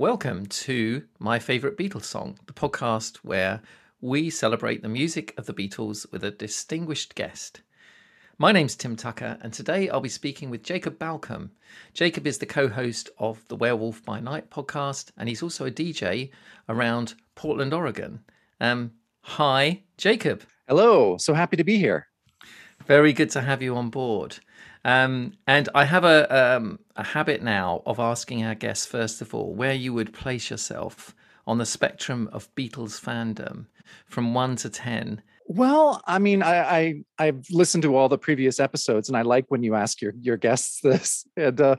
Welcome to My Favorite Beatles Song, the podcast where we celebrate the music of the Beatles with a distinguished guest. My name's Tim Tucker, and today I'll be speaking with Jacob Balcom. Jacob is the co host of the Werewolf by Night podcast, and he's also a DJ around Portland, Oregon. Um, hi, Jacob. Hello, so happy to be here. Very good to have you on board. Um, and I have a, um, a habit now of asking our guests, first of all, where you would place yourself on the spectrum of Beatles fandom from one to 10. Well, I mean, I, I have listened to all the previous episodes, and I like when you ask your your guests this. And uh,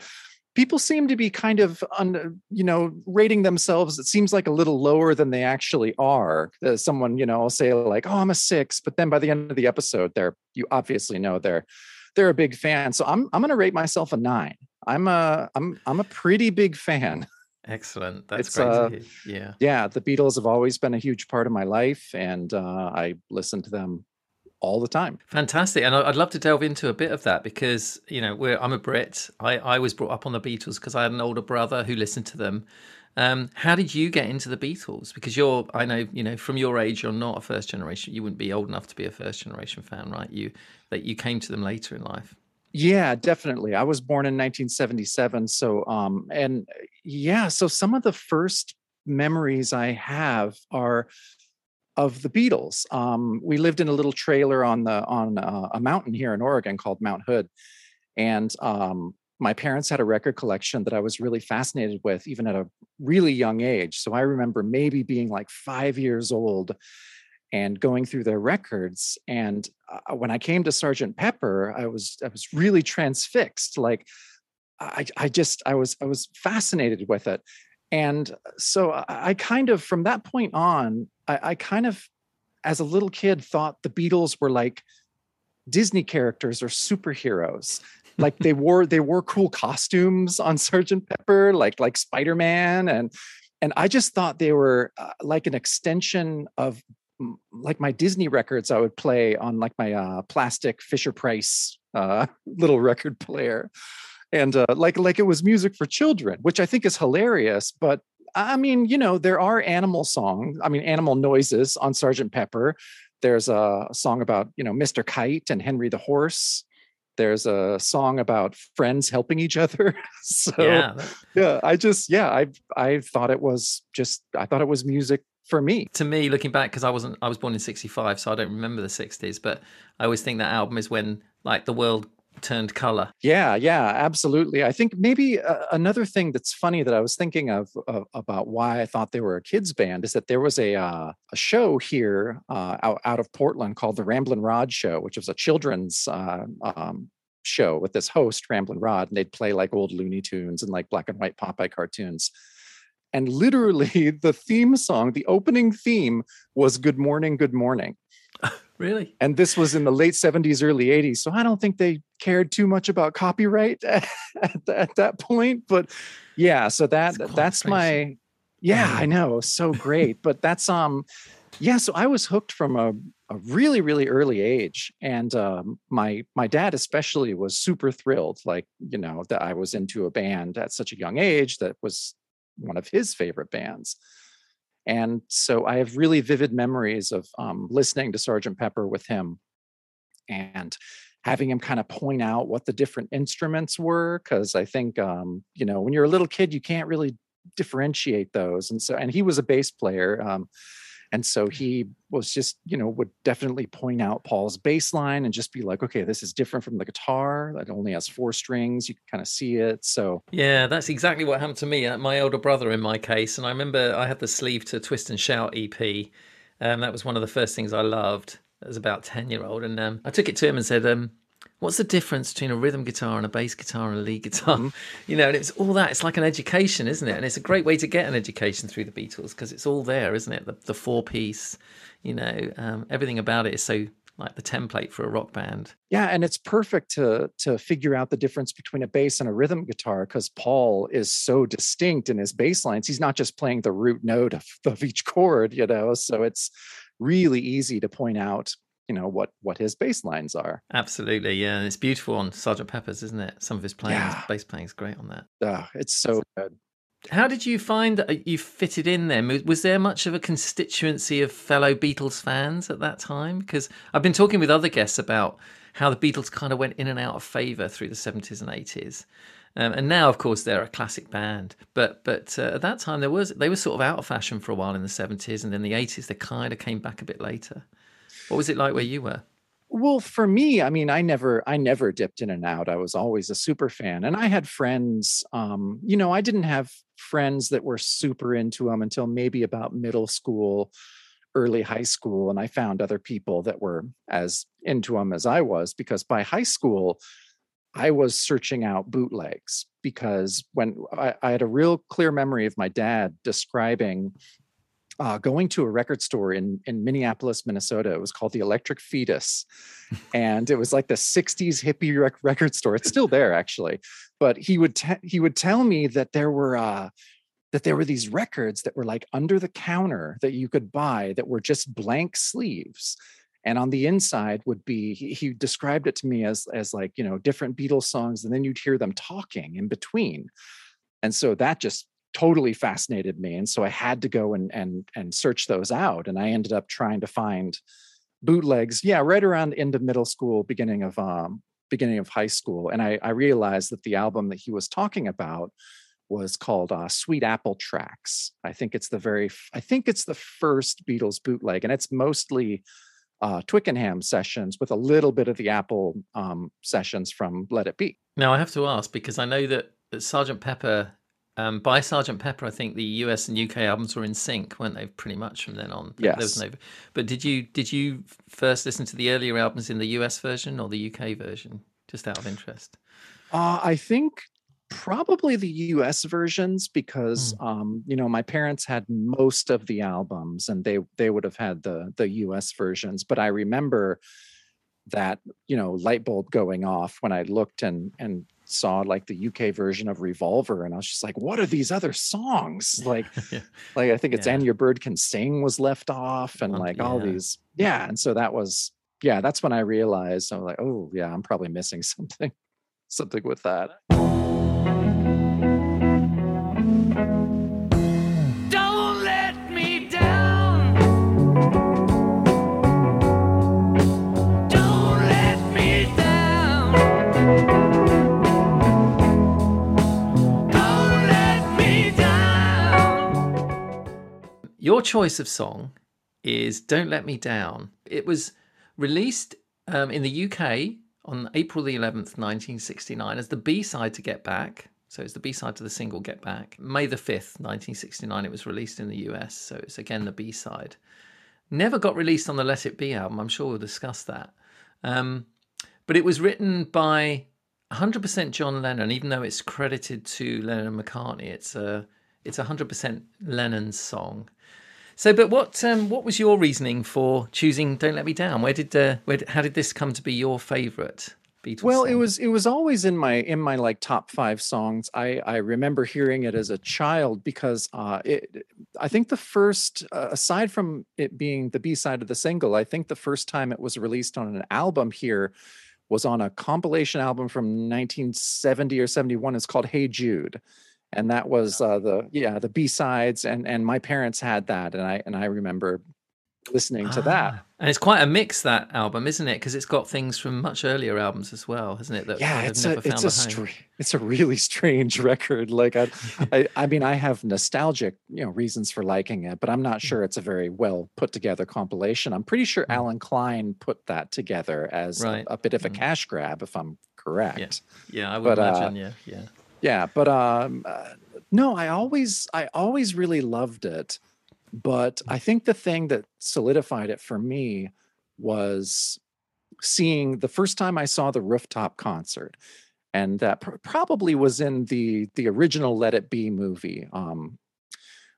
people seem to be kind of, un, you know, rating themselves. It seems like a little lower than they actually are. Uh, someone, you know, will say like, "Oh, I'm a six," but then by the end of the episode, they're you obviously know they're they're a big fan. So I'm I'm going to rate myself a nine. I'm a I'm I'm a pretty big fan. Excellent. That's it's, great uh, Yeah. Yeah. The Beatles have always been a huge part of my life, and uh, I listen to them all the time. Fantastic. And I'd love to delve into a bit of that because, you know, I'm a Brit. I, I was brought up on the Beatles because I had an older brother who listened to them. Um, how did you get into the Beatles? Because you're, I know, you know, from your age, you're not a first generation. You wouldn't be old enough to be a first generation fan, right? You that you came to them later in life. Yeah, definitely. I was born in 1977. So, um, and yeah, so some of the first memories I have are of the Beatles. Um, we lived in a little trailer on the on uh, a mountain here in Oregon called Mount Hood, and um, my parents had a record collection that I was really fascinated with, even at a really young age. So I remember maybe being like five years old and going through their records and uh, when i came to sergeant pepper i was i was really transfixed like i i just i was i was fascinated with it and so i, I kind of from that point on I, I kind of as a little kid thought the beatles were like disney characters or superheroes like they wore they wore cool costumes on sergeant pepper like like spider-man and and i just thought they were uh, like an extension of like my Disney records I would play on like my uh, plastic Fisher Price uh, little record player, and uh, like like it was music for children, which I think is hilarious. But I mean, you know, there are animal songs. I mean, animal noises on Sergeant Pepper. There's a song about you know Mr. Kite and Henry the Horse. There's a song about friends helping each other. so yeah. yeah, I just yeah, I I thought it was just I thought it was music for me. To me, looking back, because I wasn't, I was born in '65, so I don't remember the '60s. But I always think that album is when like the world turned color. Yeah, yeah, absolutely. I think maybe uh, another thing that's funny that I was thinking of, of, about why I thought they were a kids band is that there was a uh, a show here uh, out out of Portland called the Ramblin' Rod Show, which was a children's uh, um, show with this host Ramblin' Rod, and they'd play like old Looney Tunes and like black and white Popeye cartoons. And literally, the theme song, the opening theme was Good Morning, Good Morning. Really? And this was in the late 70s, early 80s. So I don't think they cared too much about copyright at, at that point. But yeah, so that that's my yeah, I know. So great. but that's um yeah, so I was hooked from a, a really, really early age. And um, my my dad especially was super thrilled, like, you know, that I was into a band at such a young age that was one of his favorite bands. And so I have really vivid memories of um, listening to Sergeant Pepper with him and having him kind of point out what the different instruments were. Cause I think, um, you know, when you're a little kid, you can't really differentiate those. And so, and he was a bass player. Um, and so he was just, you know, would definitely point out Paul's bass line and just be like, okay, this is different from the guitar. That only has four strings. You can kind of see it. So yeah, that's exactly what happened to me. Uh, my older brother, in my case, and I remember I had the sleeve to Twist and Shout EP. Um, that was one of the first things I loved as about ten year old, and um, I took it to him and said, um, what's the difference between a rhythm guitar and a bass guitar and a lead guitar? Mm-hmm. You know, and it's all that. It's like an education, isn't it? And it's a great way to get an education through the Beatles because it's all there, isn't it? The, the four piece, you know, um, everything about it is so like the template for a rock band. Yeah, and it's perfect to to figure out the difference between a bass and a rhythm guitar because Paul is so distinct in his bass lines. He's not just playing the root note of, of each chord, you know. So it's really easy to point out you know what what his bass lines are. Absolutely, yeah, and it's beautiful on Sergeant Pepper's, isn't it? Some of his playing, yeah. bass playing is great on that. Oh, it's so good. how did you find that you fitted in then? Was there much of a constituency of fellow Beatles fans at that time? Because I've been talking with other guests about how the Beatles kind of went in and out of favour through the 70s and 80s. Um, and now, of course, they're a classic band. But but uh, at that time, there was they were sort of out of fashion for a while in the 70s, and then the 80s they kind of came back a bit later. What was it like where you were? Well, for me, I mean, I never, I never dipped in and out. I was always a super fan, and I had friends. Um, you know, I didn't have friends that were super into them until maybe about middle school, early high school, and I found other people that were as into them as I was. Because by high school, I was searching out bootlegs because when I, I had a real clear memory of my dad describing uh, going to a record store in in Minneapolis, Minnesota. It was called the Electric Fetus, and it was like the '60s hippie rec- record store. It's still there actually, but he would te- he would tell me that there were uh, that there were these records that were like under the counter that you could buy that were just blank sleeves. And on the inside would be he, he described it to me as as like you know different Beatles songs, and then you'd hear them talking in between, and so that just totally fascinated me and so i had to go and and and search those out and i ended up trying to find bootlegs yeah right around end of middle school beginning of um beginning of high school and i i realized that the album that he was talking about was called uh, sweet apple tracks i think it's the very i think it's the first beatles bootleg and it's mostly uh, Twickenham sessions with a little bit of the Apple um, sessions from Let It Be. Now I have to ask because I know that, that Sergeant Pepper um, by Sergeant Pepper, I think the US and UK albums were in sync, weren't they? Pretty much from then on. Yes. There was no, but did you did you first listen to the earlier albums in the US version or the UK version? Just out of interest. Uh, I think probably the US versions because mm. um, you know my parents had most of the albums and they they would have had the the US versions. But I remember that you know light bulb going off when I looked and and saw like the UK version of Revolver, and I was just like, "What are these other songs?" Like, yeah. like I think it's yeah. "And Your Bird Can Sing" was left off, and um, like yeah. all these, yeah. And so that was, yeah, that's when I realized I'm like, "Oh, yeah, I'm probably missing something, something with that." Choice of song is Don't Let Me Down. It was released um, in the UK on April the 11th, 1969, as the B side to Get Back. So it's the B side to the single Get Back. May the 5th, 1969, it was released in the US. So it's again the B side. Never got released on the Let It Be album. I'm sure we'll discuss that. Um, but it was written by 100% John Lennon, even though it's credited to Lennon and McCartney. It's a it's 100% Lennon's song. So, but what um, what was your reasoning for choosing "Don't Let Me Down"? Where did uh, where how did this come to be your favorite Beatles? Well, song? it was it was always in my in my like top five songs. I I remember hearing it as a child because uh, it I think the first uh, aside from it being the B side of the single, I think the first time it was released on an album here was on a compilation album from 1970 or 71. It's called Hey Jude and that was uh, the yeah the B sides, and and my parents had that, and I and I remember listening to that. Ah, and it's quite a mix that album, isn't it? Because it's got things from much earlier albums as well, hasn't it? That yeah, it's a it's a, str- it's a really strange record. Like I, I, I mean, I have nostalgic you know reasons for liking it, but I'm not hmm. sure it's a very well put together compilation. I'm pretty sure mm. Allen Klein put that together as right. a, a, bit of a mm. cash grab, if I'm correct. Yeah, yeah I would but, uh, imagine. Uh, yeah, yeah yeah but um uh, no i always i always really loved it but i think the thing that solidified it for me was seeing the first time i saw the rooftop concert and that pr- probably was in the the original let it be movie um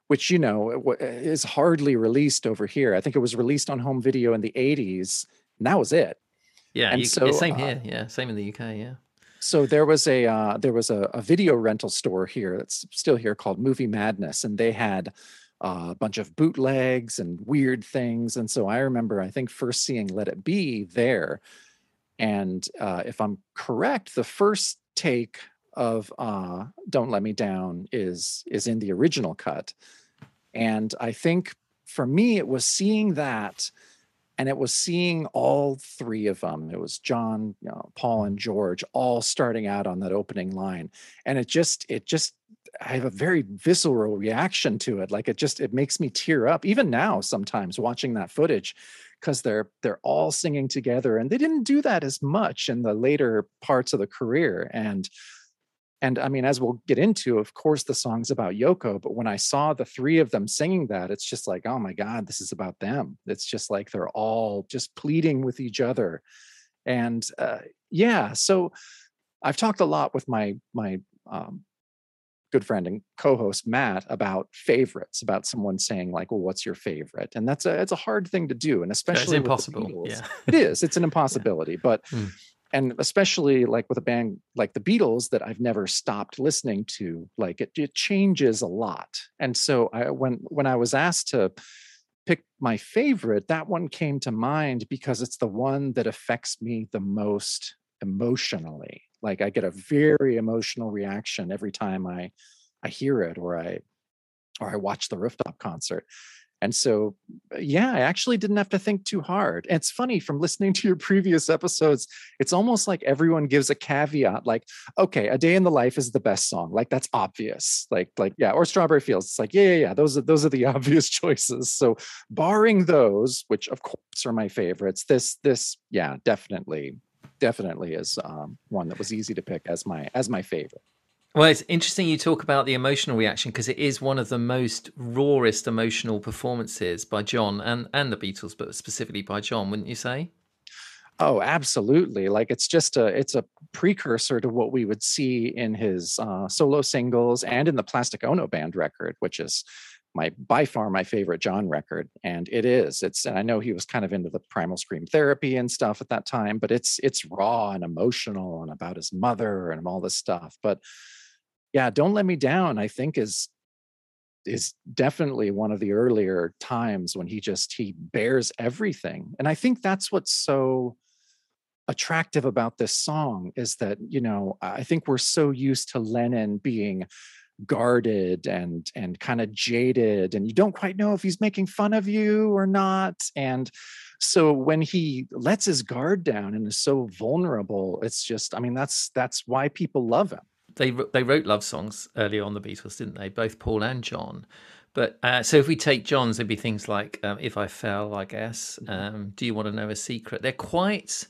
which you know is hardly released over here. I think it was released on home video in the 80s and that was it. Yeah and you, so, same uh, here yeah same in the uk yeah so there was a uh, there was a, a, video rental store here that's still here called Movie Madness, and they had uh, a bunch of bootlegs and weird things. And so I remember, I think first seeing Let It Be there, and uh, if I'm correct, the first take of uh, "Don't Let Me Down" is is in the original cut, and I think for me it was seeing that, and it was seeing all three of them. It was John, you know, Paul, and George all starting out on that opening line, and it just it just I have a very visceral reaction to it. Like it just it makes me tear up even now sometimes watching that footage because they're they're all singing together and they didn't do that as much in the later parts of the career and and I mean as we'll get into of course the song's about Yoko but when I saw the three of them singing that it's just like oh my god this is about them it's just like they're all just pleading with each other and uh, yeah so I've talked a lot with my my um, good friend and co-host Matt about favorites, about someone saying like, "Well, what's your favorite?" And that's a it's a hard thing to do, and especially it's impossible. Beatles, yeah, it is. It's an impossibility, yeah. but. Mm. And especially like with a band like the Beatles that I've never stopped listening to, like it, it changes a lot. And so I, when when I was asked to pick my favorite, that one came to mind because it's the one that affects me the most emotionally like i get a very emotional reaction every time i i hear it or i or i watch the rooftop concert and so yeah i actually didn't have to think too hard and it's funny from listening to your previous episodes it's almost like everyone gives a caveat like okay a day in the life is the best song like that's obvious like like yeah or strawberry fields it's like yeah yeah yeah those are those are the obvious choices so barring those which of course are my favorites this this yeah definitely definitely is um, one that was easy to pick as my as my favorite. Well, it's interesting you talk about the emotional reaction because it is one of the most rawest emotional performances by John and and the Beatles, but specifically by John, wouldn't you say? Oh, absolutely! Like it's just a it's a precursor to what we would see in his uh, solo singles and in the Plastic Ono Band record, which is my by far my favorite John record, and it is. It's and I know he was kind of into the primal scream therapy and stuff at that time, but it's it's raw and emotional and about his mother and all this stuff. But yeah, don't let me down. I think is is definitely one of the earlier times when he just he bears everything, and I think that's what's so attractive about this song is that you know I think we're so used to Lennon being guarded and and kind of jaded and you don't quite know if he's making fun of you or not and so when he lets his guard down and is so vulnerable it's just i mean that's that's why people love him they they wrote love songs early on the beatles didn't they both paul and john but uh, so if we take John's, there'd be things like um, "If I Fell," I guess. Um, Do you want to know a secret? They're quite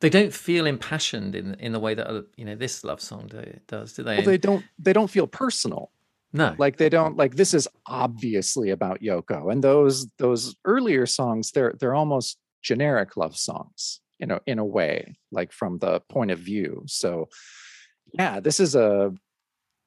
they don't feel impassioned in in the way that you know this love song do, does, do they? Well, they don't. They don't feel personal. No, like they don't like this is obviously about Yoko, and those those earlier songs they're they're almost generic love songs, you know, in a way, like from the point of view. So, yeah, this is a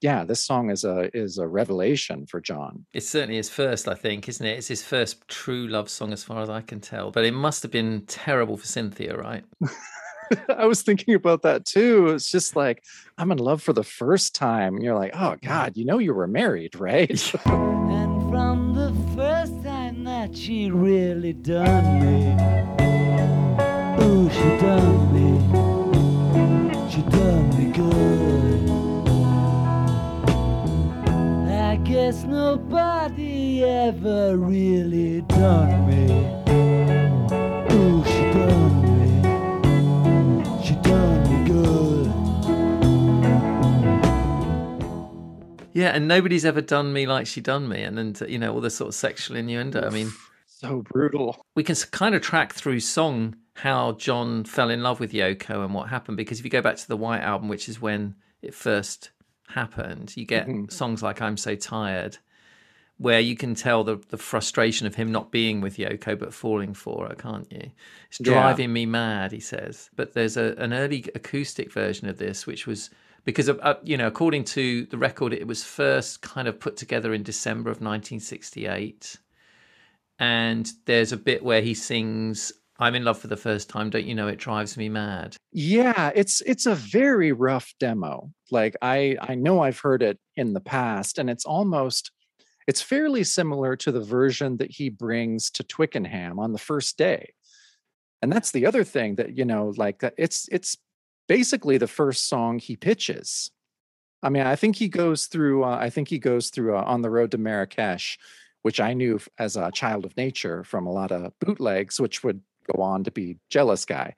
yeah, this song is a is a revelation for John. It's certainly his first, I think, isn't it? It's his first true love song, as far as I can tell. But it must have been terrible for Cynthia, right? I was thinking about that too. It's just like, I'm in love for the first time. And you're like, oh God, you know you were married, right? and from the first time that she really done me, oh, she done me, done me good. I guess nobody ever really done me. Ooh, she done me. She done me good. Yeah, and nobody's ever done me like she done me, and then you know all the sort of sexual innuendo. I mean, so brutal. We can kind of track through song how John fell in love with Yoko and what happened because if you go back to the White album, which is when it first happened, you get mm-hmm. songs like "I'm So Tired." Where you can tell the, the frustration of him not being with Yoko but falling for her, can't you? It's driving yeah. me mad, he says. But there's a, an early acoustic version of this, which was because uh, you know according to the record it was first kind of put together in december of 1968 and there's a bit where he sings i'm in love for the first time don't you know it drives me mad. Yeah it's it's a very rough demo. Like i i know i've heard it in the past and it's almost it's fairly similar to the version that he brings to twickenham on the first day. And that's the other thing that you know like it's it's basically the first song he pitches. I mean, I think he goes through. Uh, I think he goes through uh, on the road to Marrakesh, which I knew as a child of nature from a lot of bootlegs, which would go on to be Jealous Guy.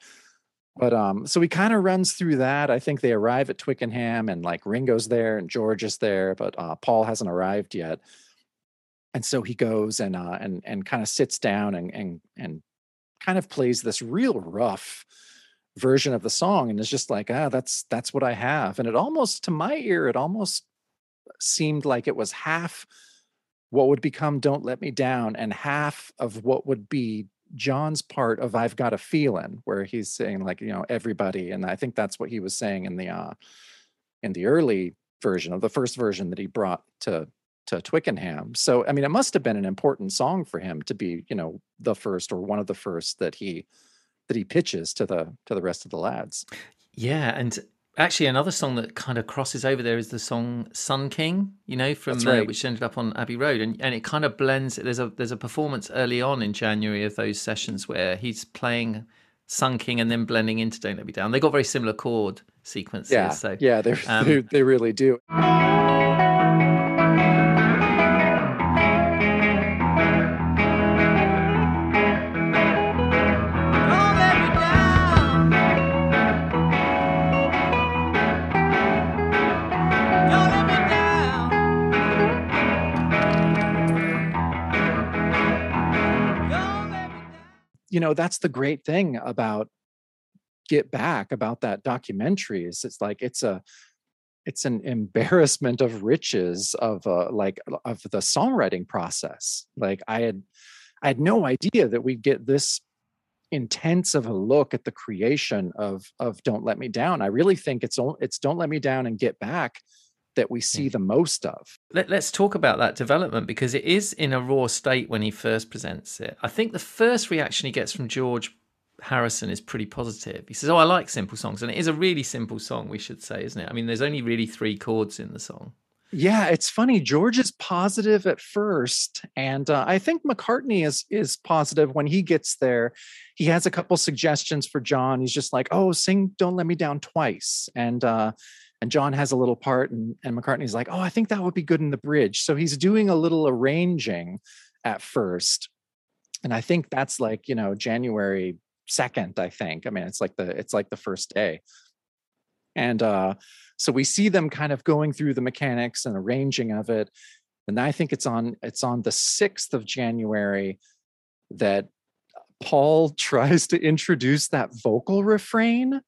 But um, so he kind of runs through that. I think they arrive at Twickenham, and like Ringo's there and George is there, but uh, Paul hasn't arrived yet. And so he goes and uh, and and kind of sits down and and and kind of plays this real rough version of the song and it's just like ah that's that's what i have and it almost to my ear it almost seemed like it was half what would become don't let me down and half of what would be john's part of i've got a feeling where he's saying like you know everybody and i think that's what he was saying in the uh in the early version of the first version that he brought to to Twickenham. So I mean it must have been an important song for him to be, you know, the first or one of the first that he that he pitches to the to the rest of the lads. Yeah, and actually another song that kind of crosses over there is the song Sun King, you know, from right. uh, which ended up on Abbey Road, and and it kind of blends. There's a there's a performance early on in January of those sessions where he's playing Sun King and then blending into Don't Let Me Down. They got very similar chord sequences. Yeah, so, yeah, um, they they really do. You know that's the great thing about get back about that documentary is it's like it's a it's an embarrassment of riches of uh, like of the songwriting process. Like i had i had no idea that we'd get this intense of a look at the creation of of don't let me down. I really think it's it's don't let me down and get back that we see the most of. Let, us talk about that development because it is in a raw state when he first presents it. I think the first reaction he gets from George Harrison is pretty positive. He says, Oh, I like simple songs. And it is a really simple song, we should say, isn't it? I mean, there's only really three chords in the song. Yeah, it's funny. George is positive at first, and uh, I think McCartney is is positive when he gets there. He has a couple suggestions for John. He's just like, "Oh, sing "Don't Let Me Down" twice," and uh, and John has a little part, and, and McCartney's like, oh, I think that would be good in the bridge. So he's doing a little arranging at first. And I think that's like, you know, January 2nd, I think. I mean, it's like the it's like the first day. And uh, so we see them kind of going through the mechanics and arranging of it. And I think it's on it's on the 6th of January that Paul tries to introduce that vocal refrain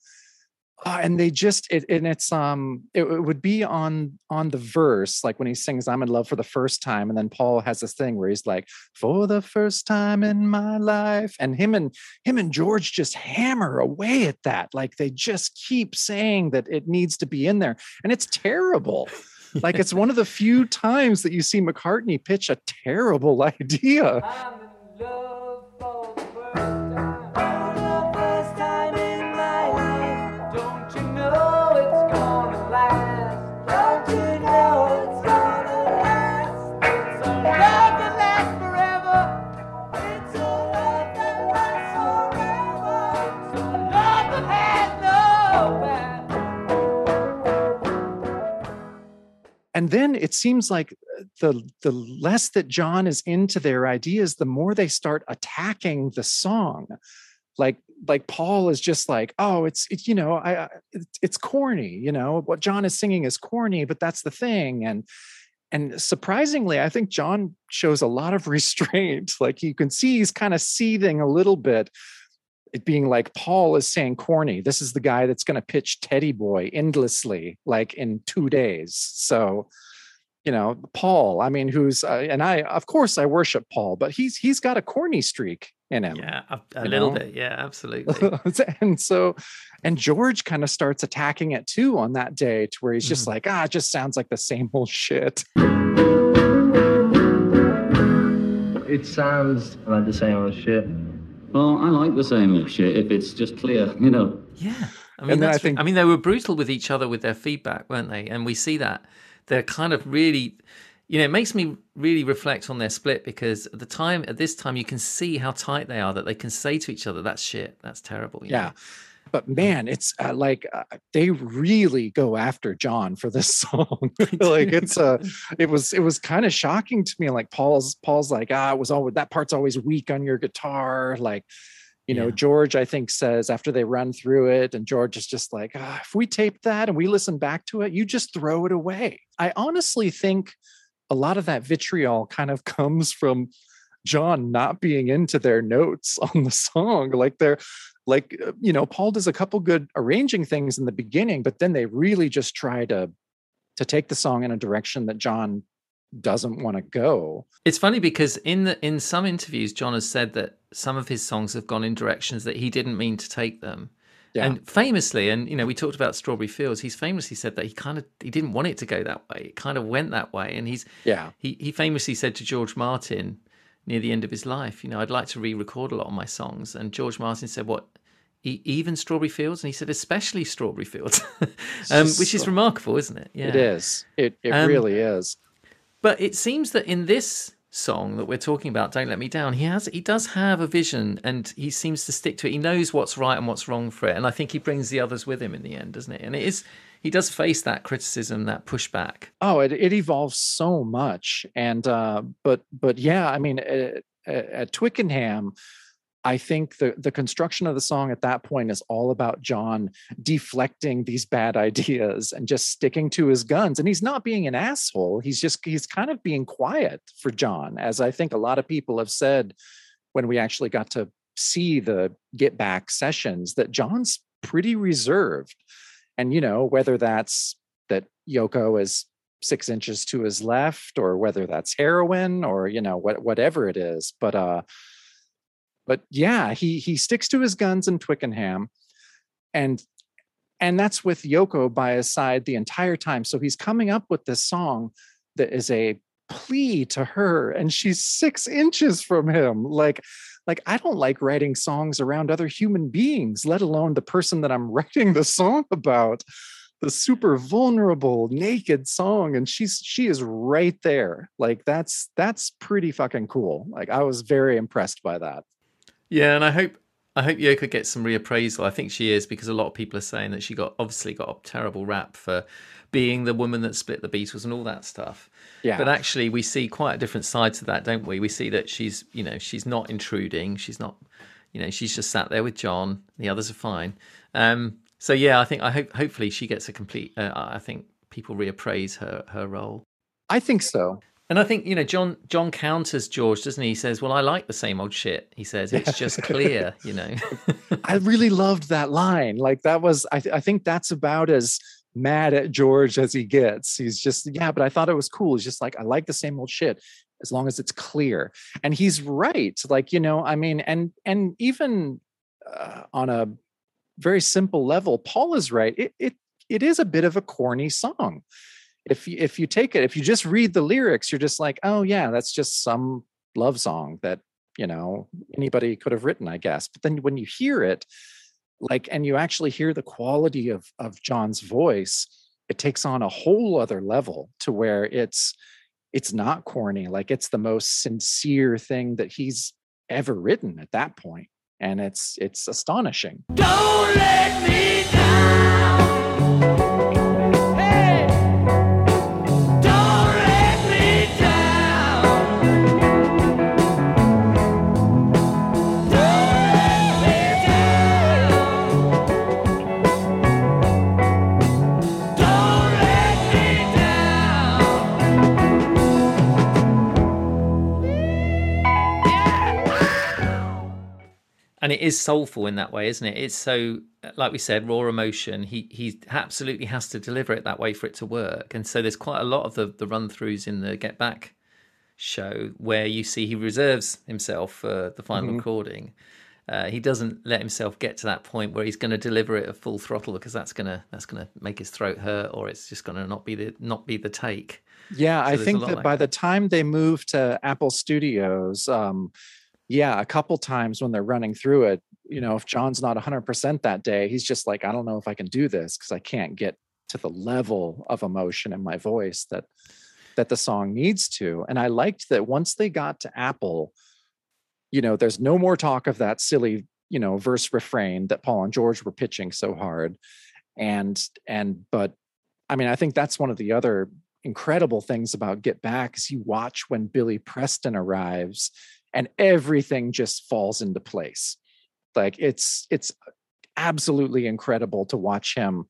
uh, and they just it, and it's um it, it, would be on on the verse like when he sings i'm in love for the first time and then paul has this thing where he's like for the first time in my life and him and him and george just hammer away at that like they just keep saying that it needs to be in there and it's terrible. Like it's one of the few times that you see mccartney pitch a terrible idea and then it seems like uh, the the less that john is into their ideas the more they start attacking the song. Like like paul is just like oh it's it's you know i it's corny you know what john is singing is corny but that's the thing. And and surprisingly i think john shows a lot of restraint. Like you can see he's kind of seething a little bit it being like Paul is saying corny. This is the guy that's going to pitch Teddy Boy endlessly, like in two days. So, you know, Paul. I mean, who's uh, and I, of course, I worship Paul, but he's he's got a corny streak in him. Yeah, a, a little know? bit. Yeah, absolutely. and so, and George kind of starts attacking it too on that day, to where he's just mm. like, ah, it just sounds like the same old shit. It sounds like the same old shit. Well, I like the same shit if it's just clear, you know. Yeah. I mean, I, think... I mean, they were brutal with each other with their feedback, weren't they? And we see that they're kind of really, you know, it makes me really reflect on their split because at the time, at this time, you can see how tight they are that they can say to each other, "That's shit, that's terrible." yeah, know? But man, it's uh, like uh, they really go after John for this song. like it's uh it was it was kind of shocking to me. Like Paul's Paul's like ah, it was always that part's always weak on your guitar. Like you know, Yeah. George I think says after they run through it, and George is just like, ah, if we tape that and we listen back to it, you just throw it away. I honestly think a lot of that vitriol kind of comes from John not being into their notes on the song. Like they're like, uh, you know, Paul does a couple good arranging things in the beginning, but then they really just try to to take the song in a direction that John doesn't want to go. It's funny because in the in some interviews, John has said that some of his songs have gone in directions that he didn't mean to take them. Yeah. And famously, and you know, we talked about Strawberry Fields. He's famously said that he kind of he didn't want it to go that way. It kind of went that way, and he's Yeah. he he famously said to George Martin near the end of his life, you know, I'd like to re-record a lot of my songs. And George Martin said, "What, e- even Strawberry Fields?" And he said, "Especially Strawberry Fields," um, which is remarkable, isn't it? Yeah, It is. It it Um, really is. But it seems that in this song that we're talking about, "Don't Let Me Down," he has he does have a vision, and he seems to stick to it. He knows what's right and what's wrong for it, and I think he brings the others with him in the end, doesn't it? And it is he does face that criticism, that pushback. Oh, it, it evolves so much. And uh but but yeah, I mean at, at Twickenham, I think the the construction of the song at that point is all about John deflecting these bad ideas and just sticking to his guns. And he's not being an asshole. He's just he's kind of being quiet for John, as I think a lot of people have said when we actually got to see the get back sessions that John's pretty reserved. And you know, whether that's that Yoko is six inches to his left, or whether that's heroin, or you know, what whatever it is. But uh but yeah, he he sticks to his guns in Twickenham, and and that's with Yoko by his side the entire time. So he's coming up with this song that is a plea to her, and she's six inches from him. Like, like I don't like writing songs around other human beings, let alone the person that I'm writing the song about. The super vulnerable, naked song, and she's she is right there. Like that's that's pretty fucking cool. Like I was very impressed by that. Yeah, and I hope I hope Yoko gets some reappraisal. I think she is because a lot of people are saying that she got obviously got a terrible rap for being the woman that split the Beatles and all that stuff. Yeah. But actually, we see quite a different side to that, don't we? We see that she's, you know, she's not intruding. She's not, you know, she's just sat there with John. The others are fine. Um, so yeah, I think I hope hopefully she gets a complete. Uh, I think people reappraise her her role. I think so. And I think you know John John counters George, doesn't he? He says, "Well, I like the same old shit." He says, "It's just clear," you know. I really loved that line. Like that was, I, th- I think that's about as mad at George as he gets. He's just, yeah, but I thought it was cool. He's just like, I like the same old shit as long as it's clear. And he's right. Like, you know, I mean, and, and even uh, on a very simple level, Paul is right. It, it, it is a bit of a corny song. If you, if you take it, if you just read the lyrics, you're just like, oh yeah, that's just some love song that you know anybody could have written i guess but then when you hear it like and you actually hear the quality of of john's voice it takes on a whole other level to where it's it's not corny like it's the most sincere thing that he's ever written at that point and it's it's astonishing Don't let me. And it is soulful in that way, isn't it? It's so, like we said, raw emotion. He he absolutely has to deliver it that way for it to work. And so there's quite a lot of the the run throughs in the Get Back show where you see he reserves himself for the final recording. Uh, he doesn't let himself get to that point where he's going to deliver it at full throttle because that's gonna that's gonna make his throat hurt or it's just gonna not be the not be the take. Yeah, I think that like by that. the time they move to Apple Studios, um, yeah, a couple times when they're running through it, you know, if John's not 100% that day, he's just like, I don't know if I can do this because I can't get to the level of emotion in my voice that that the song needs to. And I liked that once they got to Apple, you know, there's no more talk of that silly you know verse refrain that Paul and George were pitching so hard, and and but I mean I think that's one of the other incredible things about Get Back is you watch when Billy Preston arrives and everything just falls into place. Like it's it's absolutely incredible to watch him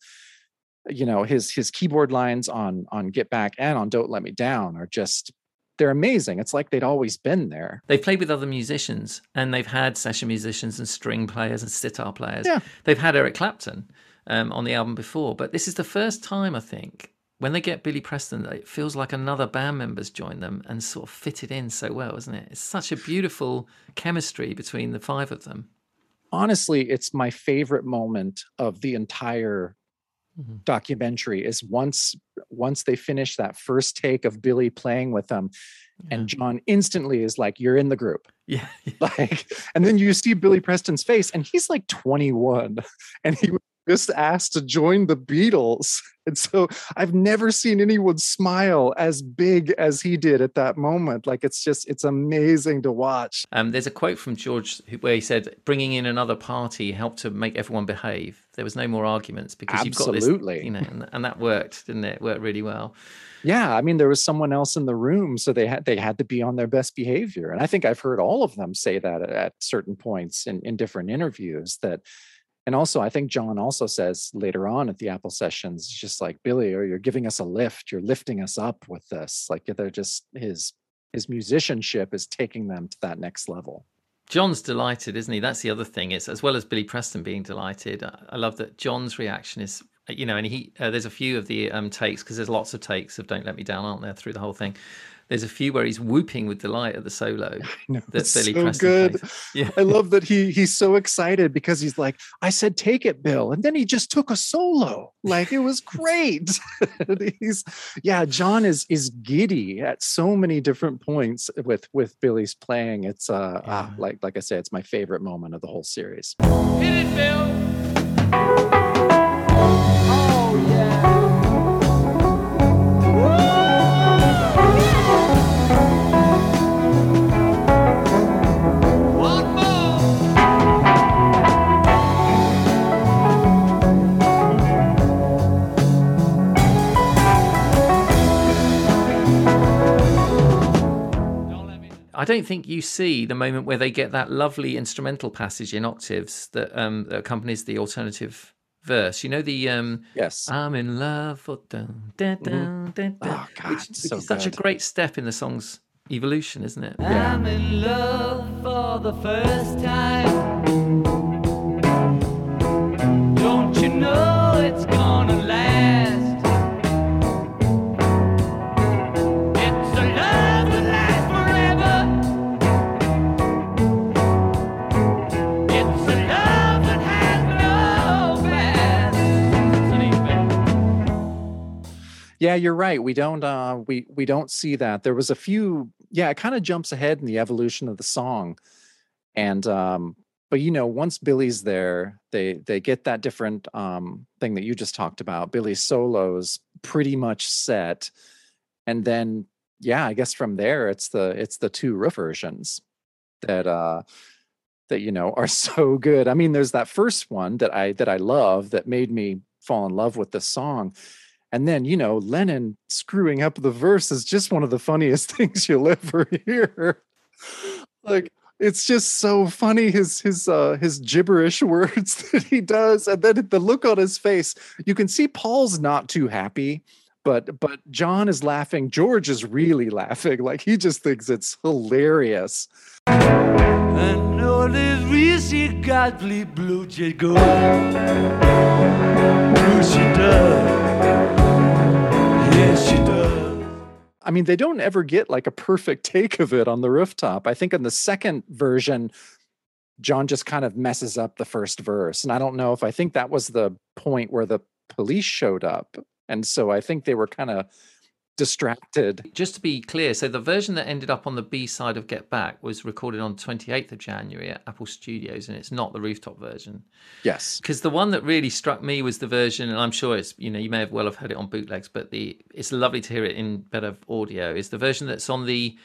you know his his keyboard lines on on get back and on don't let me down are just they're amazing it's like they'd always been there They've played with other musicians and they've had session musicians and string players and sitar players. Yeah. They've had Eric Clapton um, on the album before, but this is the first time I think when they get Billy Preston, it feels like another band member's joined them and sort of fitted in so well, isn't it? It's such a beautiful chemistry between the five of them. honestly it's my favorite moment of the entire Mhm. documentary is once once they finish that first take of billy playing with them and john instantly is like you're in the group Yeah. like and then you see billy preston's face and he's like 21 and he was just asked to join the beatles and so i've never seen anyone smile as big as he did at that moment like it's just it's amazing to watch Um, there's a quote from George where he said, "Bringing in another party helped to make everyone behave. There was no more arguments because you've got this, Absolutely. you know, and, and that worked, didn't it? It worked really well. yeah i mean there was someone else in the room so they had they had to be on their best behavior and i think i've heard all of them say that at, at certain points in, in different interviews that and also i think john also says later on at the apple sessions just like billy or you're giving us a lift you're lifting us up with this like they're just his his musicianship is taking them to that next level John's delighted, isn't he? That's the other thing. It's as well as Billy Preston being delighted. I love that John's reaction is, you know, and he uh, there's a few of the um, takes because there's lots of takes of "Don't Let Me Down," aren't there, through the whole thing. There's a few where he's whooping with delight at the solo know, that it's Billy so Preston good. plays. Yeah, I love that he he's so excited because he's like, I said take it, Bill, and then he just took a solo. Like it was great. he's yeah, John is is giddy at so many different points with with Billy's playing. It's uh ah, Yeah. like like I said, it's my favorite moment of the whole series. Hit it, Bill. I don't think you see the moment where they get that lovely instrumental passage in octaves that, um, that accompanies the alternative verse. You know the um, Yes. I'm in love for dun, dun, dun, dun, dun, Oh, God, which, which so is such a great step in the song's evolution, isn't it? Yeah. I'm in love for the first time. Don't you know Yeah, you're right. We don't uh we we don't see that. There was a few yeah, it kind of jumps ahead in the evolution of the song. And um but you know, once Billy's there, they they get that different um thing that you just talked about. Billy's solos pretty much set. And then yeah, I guess from there it's the it's the two roof versions that uh that you know are so good. I mean, there's that first one that I that I love that made me fall in love with the song. And then, you know, Lennon screwing up the verse is just one of the funniest things you'll ever hear. Like it's just so funny his his uh his gibberish words that he does and then the look on his face. You can see Paul's not too happy, but but John is laughing. George is really laughing. Like he just thinks it's hilarious. Reese got bleed blue. Blue she does. Yes, she does. I mean, they don't ever get like a perfect take of it on the rooftop. I think in the second version, John just kind of messes up the first verse. And I don't know if I think that was the point where the police showed up. And so I think they were kind of distracted. Just to be clear, so the version that ended up on the B side of Get Back was recorded on 28th of January at Apple Studios, and it's not the rooftop version. Yes. Because the one that really struck me was the version, and I'm sure it's you know you may have well have heard it on bootlegs, but the it's lovely to hear it in better audio. Is the version that's on the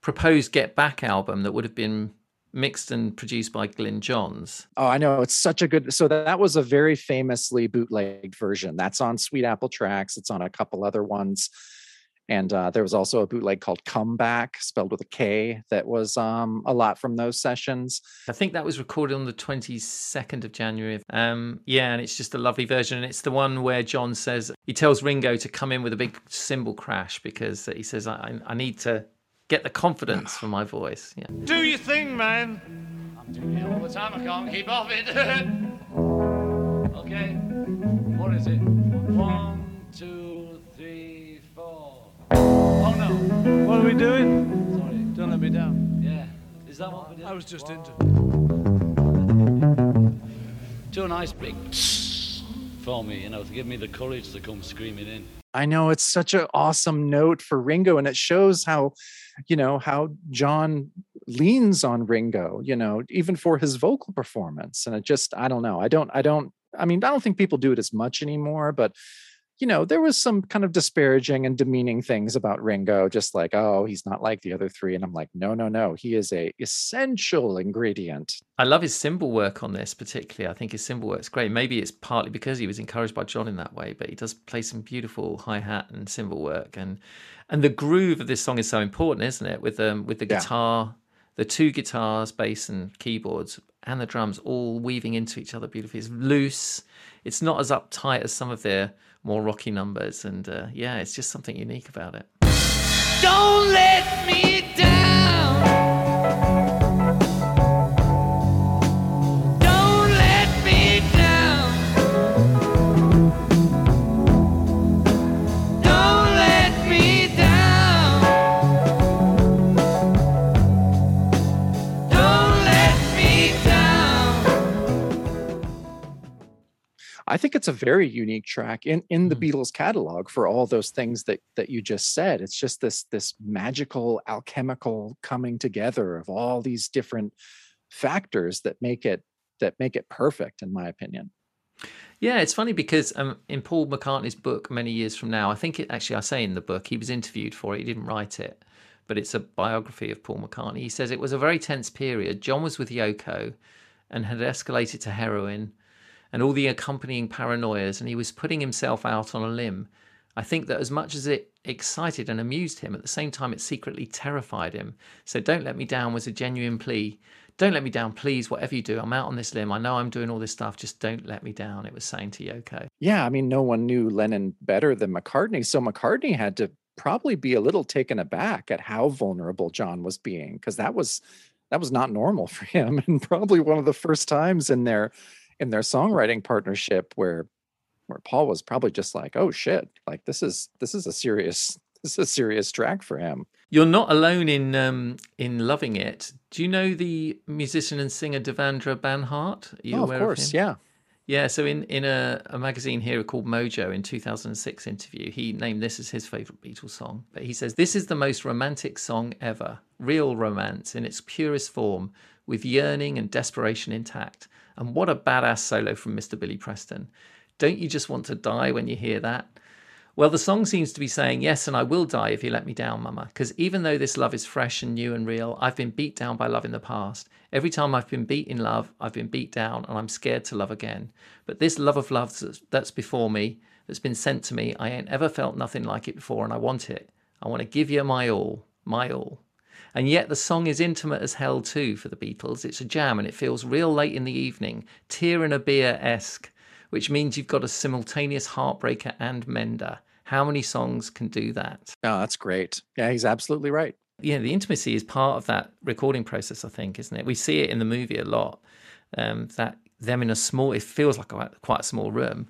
proposed Get Back album that would have been mixed and produced by Glyn Johns. Oh, I know. It's such a good. So that, that was a very famously bootlegged version. That's on Sweet Apple Tracks. It's on a couple other ones. And uh, there was also a bootleg called Comeback, spelled with a K, that was um, a lot from those sessions. I think that was recorded on the 22nd of January. Um, yeah, and it's just a lovely version. And it's the one where John says, he tells Ringo to come in with a big cymbal crash because he says, I, I need to get the confidence for my voice. Yeah. Do your thing, man. I'm doing it all the time. I can't keep off it. okay. What is it? One, doing? Sorry. Don't let me down. Yeah. Is that what we did? I was just into. Do a nice big for me, you know, to give me the courage to come screaming in. I know it's such an awesome note for Ringo, and it shows how, you know, how John leans on Ringo, you know, even for his vocal performance. And it just, I don't know. I don't, I don't, I mean, I don't think people do it as much anymore, but you know, there was some kind of disparaging and demeaning things about Ringo, just like, oh, he's not like the other three. And I'm like, no, no, no. He is a essential ingredient. I love his cymbal work on this particularly. I think his cymbal work's great. Maybe it's partly because he was encouraged by John in that way, but he does play some beautiful hi hat and cymbal work, and and the groove of this song is so important, isn't it? With um with the Yeah. guitar, the two guitars, bass and keyboards, and the drums all weaving into each other beautifully. It's loose. It's not as uptight as some of their more rocky numbers, and uh, yeah, it's just something unique about it. Don't let me down. I think it's a very unique track in in the Mm. Beatles catalog for all those things that that you just said. It's just this this magical alchemical coming together of all these different factors that make it that make it perfect in my opinion. Yeah, it's funny because um, in Paul McCartney's book, many years from now, I think it actually, I say in the book, he was interviewed for it. He didn't write it, but it's a biography of Paul McCartney. He says it was a very tense period. John was with Yoko and had escalated to heroin and all the accompanying paranoias, and he was putting himself out on a limb. I think that as much as it excited and amused him, at the same time it secretly terrified him. So Don't Let Me Down was a genuine plea. Don't let me down, please, whatever you do. I'm out on this limb. I know I'm doing all this stuff. Just don't let me down. It was saying to Yoko. Yeah, I mean no one knew Lennon better than McCartney, so McCartney had to probably be a little taken aback at how vulnerable John was being because that was that was not normal for him and probably one of the first times in their in their songwriting partnership where where Paul was probably just like, "Oh shit, like this is this is a serious this is a serious track for him." You're not alone in um, in loving it. Do you know the musician and singer Devendra Banhart? Are you oh, of course, him? yeah. Yeah, so in, in a, a magazine here called Mojo in 2006 interview, he named this as his favourite Beatles song. But he says, This is the most romantic song ever. Real romance in its purest form, with yearning and desperation intact. And what a badass solo from Mr. Billy Preston. Don't you just want to die when you hear that? Well, the song seems to be saying, Yes, and I will die if you let me down, Mama. Because even though this love is fresh and new and real, I've been beat down by love in the past. Every time I've been beat in love, I've been beat down and I'm scared to love again. But this love of love that's- before me, that's been sent to me, I ain't ever felt nothing like it before and I want it. I want to give you my all, my all. And yet the song is intimate as hell too for the Beatles. It's a jam and it feels real late in the evening, tear in a beer esque, which means you've got a simultaneous heartbreaker and mender. How many songs can do that? Oh, that's great. Yeah, he's absolutely right. Yeah, the intimacy is part of that recording process, I think, isn't it? We see it in the movie a lot. Um, that them in a small, it feels like a, quite a small room.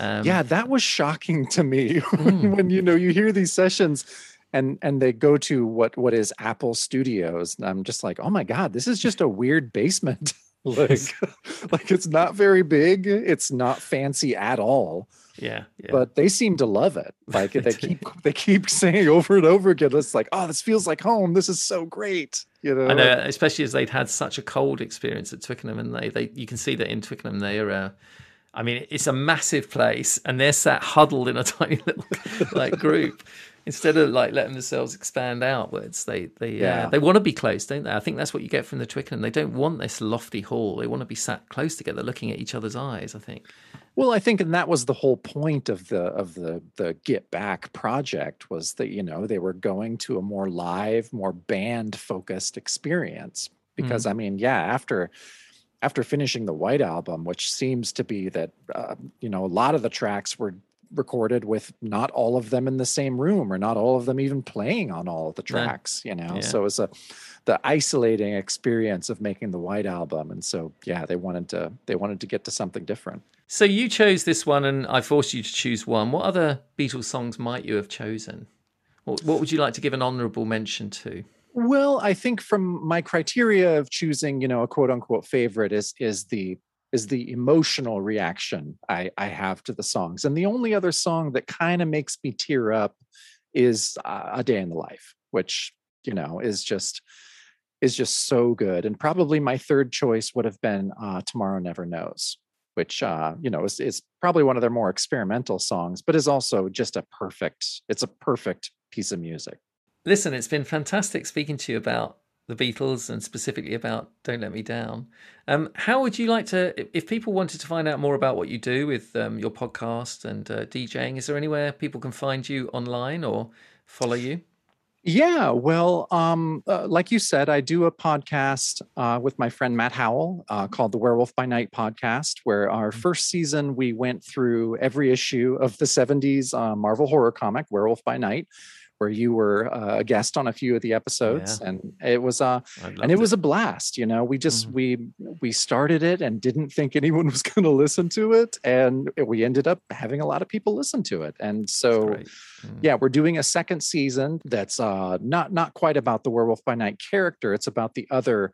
Um, yeah that was shocking to me when you know you hear these sessions and and they go to what what is apple studios and i'm just like oh my god this is just a weird basement like like it's not very big it's not fancy at all yeah, yeah. but they seem to love it like they keep they keep saying over and over again it's like oh this feels like home this is so great you know know, especially as they'd had such a cold experience at Twickenham, and they, they you can see that in Twickenham they're, uh, I mean, it's a massive place, and they're sat huddled in a tiny little like group. Instead of like letting themselves expand outwards, they they yeah. Yeah. they want to be close, don't they? I think that's what you get from the Twickenham. They don't want this lofty hall. They want to be sat close together, looking at each other's eyes. I think. Well, I think, and that was the whole point of the of the the Get Back project was that you know they were going to a more live, more band focused experience. Because I mean, yeah, after after finishing the White album, which seems to be that uh, you know a lot of the tracks were recorded with not all of them in the same room or not all of them even playing on all of the Yeah. tracks you know Yeah. so it was a the isolating experience of making the white album and so yeah they wanted to they wanted to get to something different So you chose this one, and I forced you to choose one. What other Beatles songs might you have chosen? What, what would you like to give an honourable mention to? Well, I think from my criteria of choosing, you know, a quote unquote favorite is is the is the emotional reaction I, I have to the songs. And the only other song that kind of makes me tear up is uh, A Day in the Life, which, you know, is just is just so good. And probably my third choice would have been uh, Tomorrow Never Knows, which uh, you know, is is probably one of their more experimental songs, but is also just a perfect, it's a perfect piece of music. Listen, it's been fantastic speaking to you about the Beatles and specifically about Don't Let Me Down. Um, how would you like to, if- people wanted to find out more about what you do with um, your podcast and uh, DJing, is there anywhere people can find you online or follow you? Yeah, well, um, uh, like you said, I do a podcast uh, with my friend Matt Howell uh, called the Werewolf by Night podcast, where our first season we went through every issue of the 70s uh, Marvel horror comic, Werewolf by Night, where you were uh, a guest on a few of the episodes. And it was uh, and loved it was a blast you know we just Mhm. we we started it and didn't think anyone was going to listen to it and we ended up having a lot of people listen to it and so great. Mm. yeah we're doing a second season that's uh not not quite about the werewolf by night character it's about the other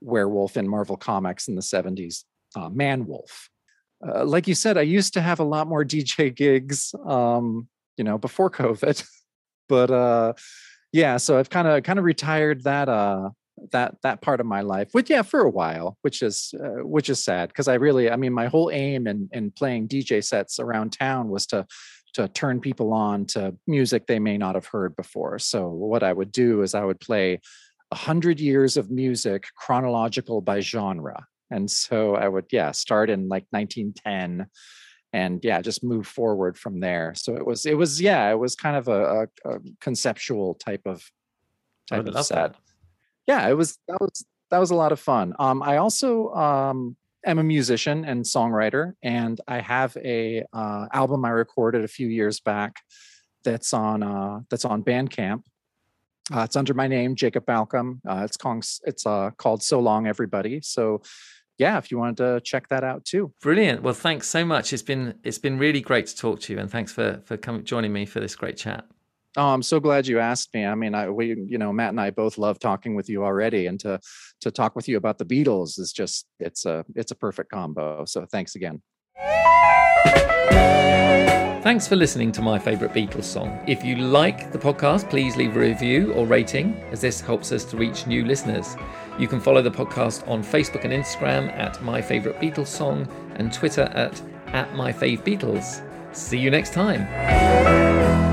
werewolf in marvel comics in the 70s uh, man wolf uh, like you said i used to have a lot more dj gigs um you know before covid but uh yeah so i've kind of kind of retired that uh that that part of my life which yeah for a while which is uh, which is sad because i really i mean my whole aim in in playing dj sets around town was to to turn people on to music they may not have heard before. So what i would do is i would play a hundred years of music chronological by genre. And so i would yeah start in like 1910 and yeah just move forward from there. So it was it was yeah it was kind of a, a, a conceptual type of I type of set. that. yeah it was that was that was a lot of fun. Um i also um am a musician and songwriter and i have a uh, album i recorded a few years back that's on uh that's on bandcamp. Uh, it's under my name jacob balcom uh, it's called it's uh called so long everybody. So yeah if you wanted to check that out too Brilliant. Well, thanks so much. It's been it's been really great to talk to you, and thanks for for coming joining me for this great chat. Oh, I'm so glad you asked me. I mean, I we you know Matt and I both love talking with you already, and to to talk with you about the Beatles is just it's a it's a perfect combo. So thanks again. Thanks for listening to my favourite Beatles song. If you like the podcast, please leave a review or rating, as this helps us to reach new listeners. You can follow the podcast on Facebook and Instagram at My Favourite Beatles Song and Twitter at, at My Fave Beatles. See you next time.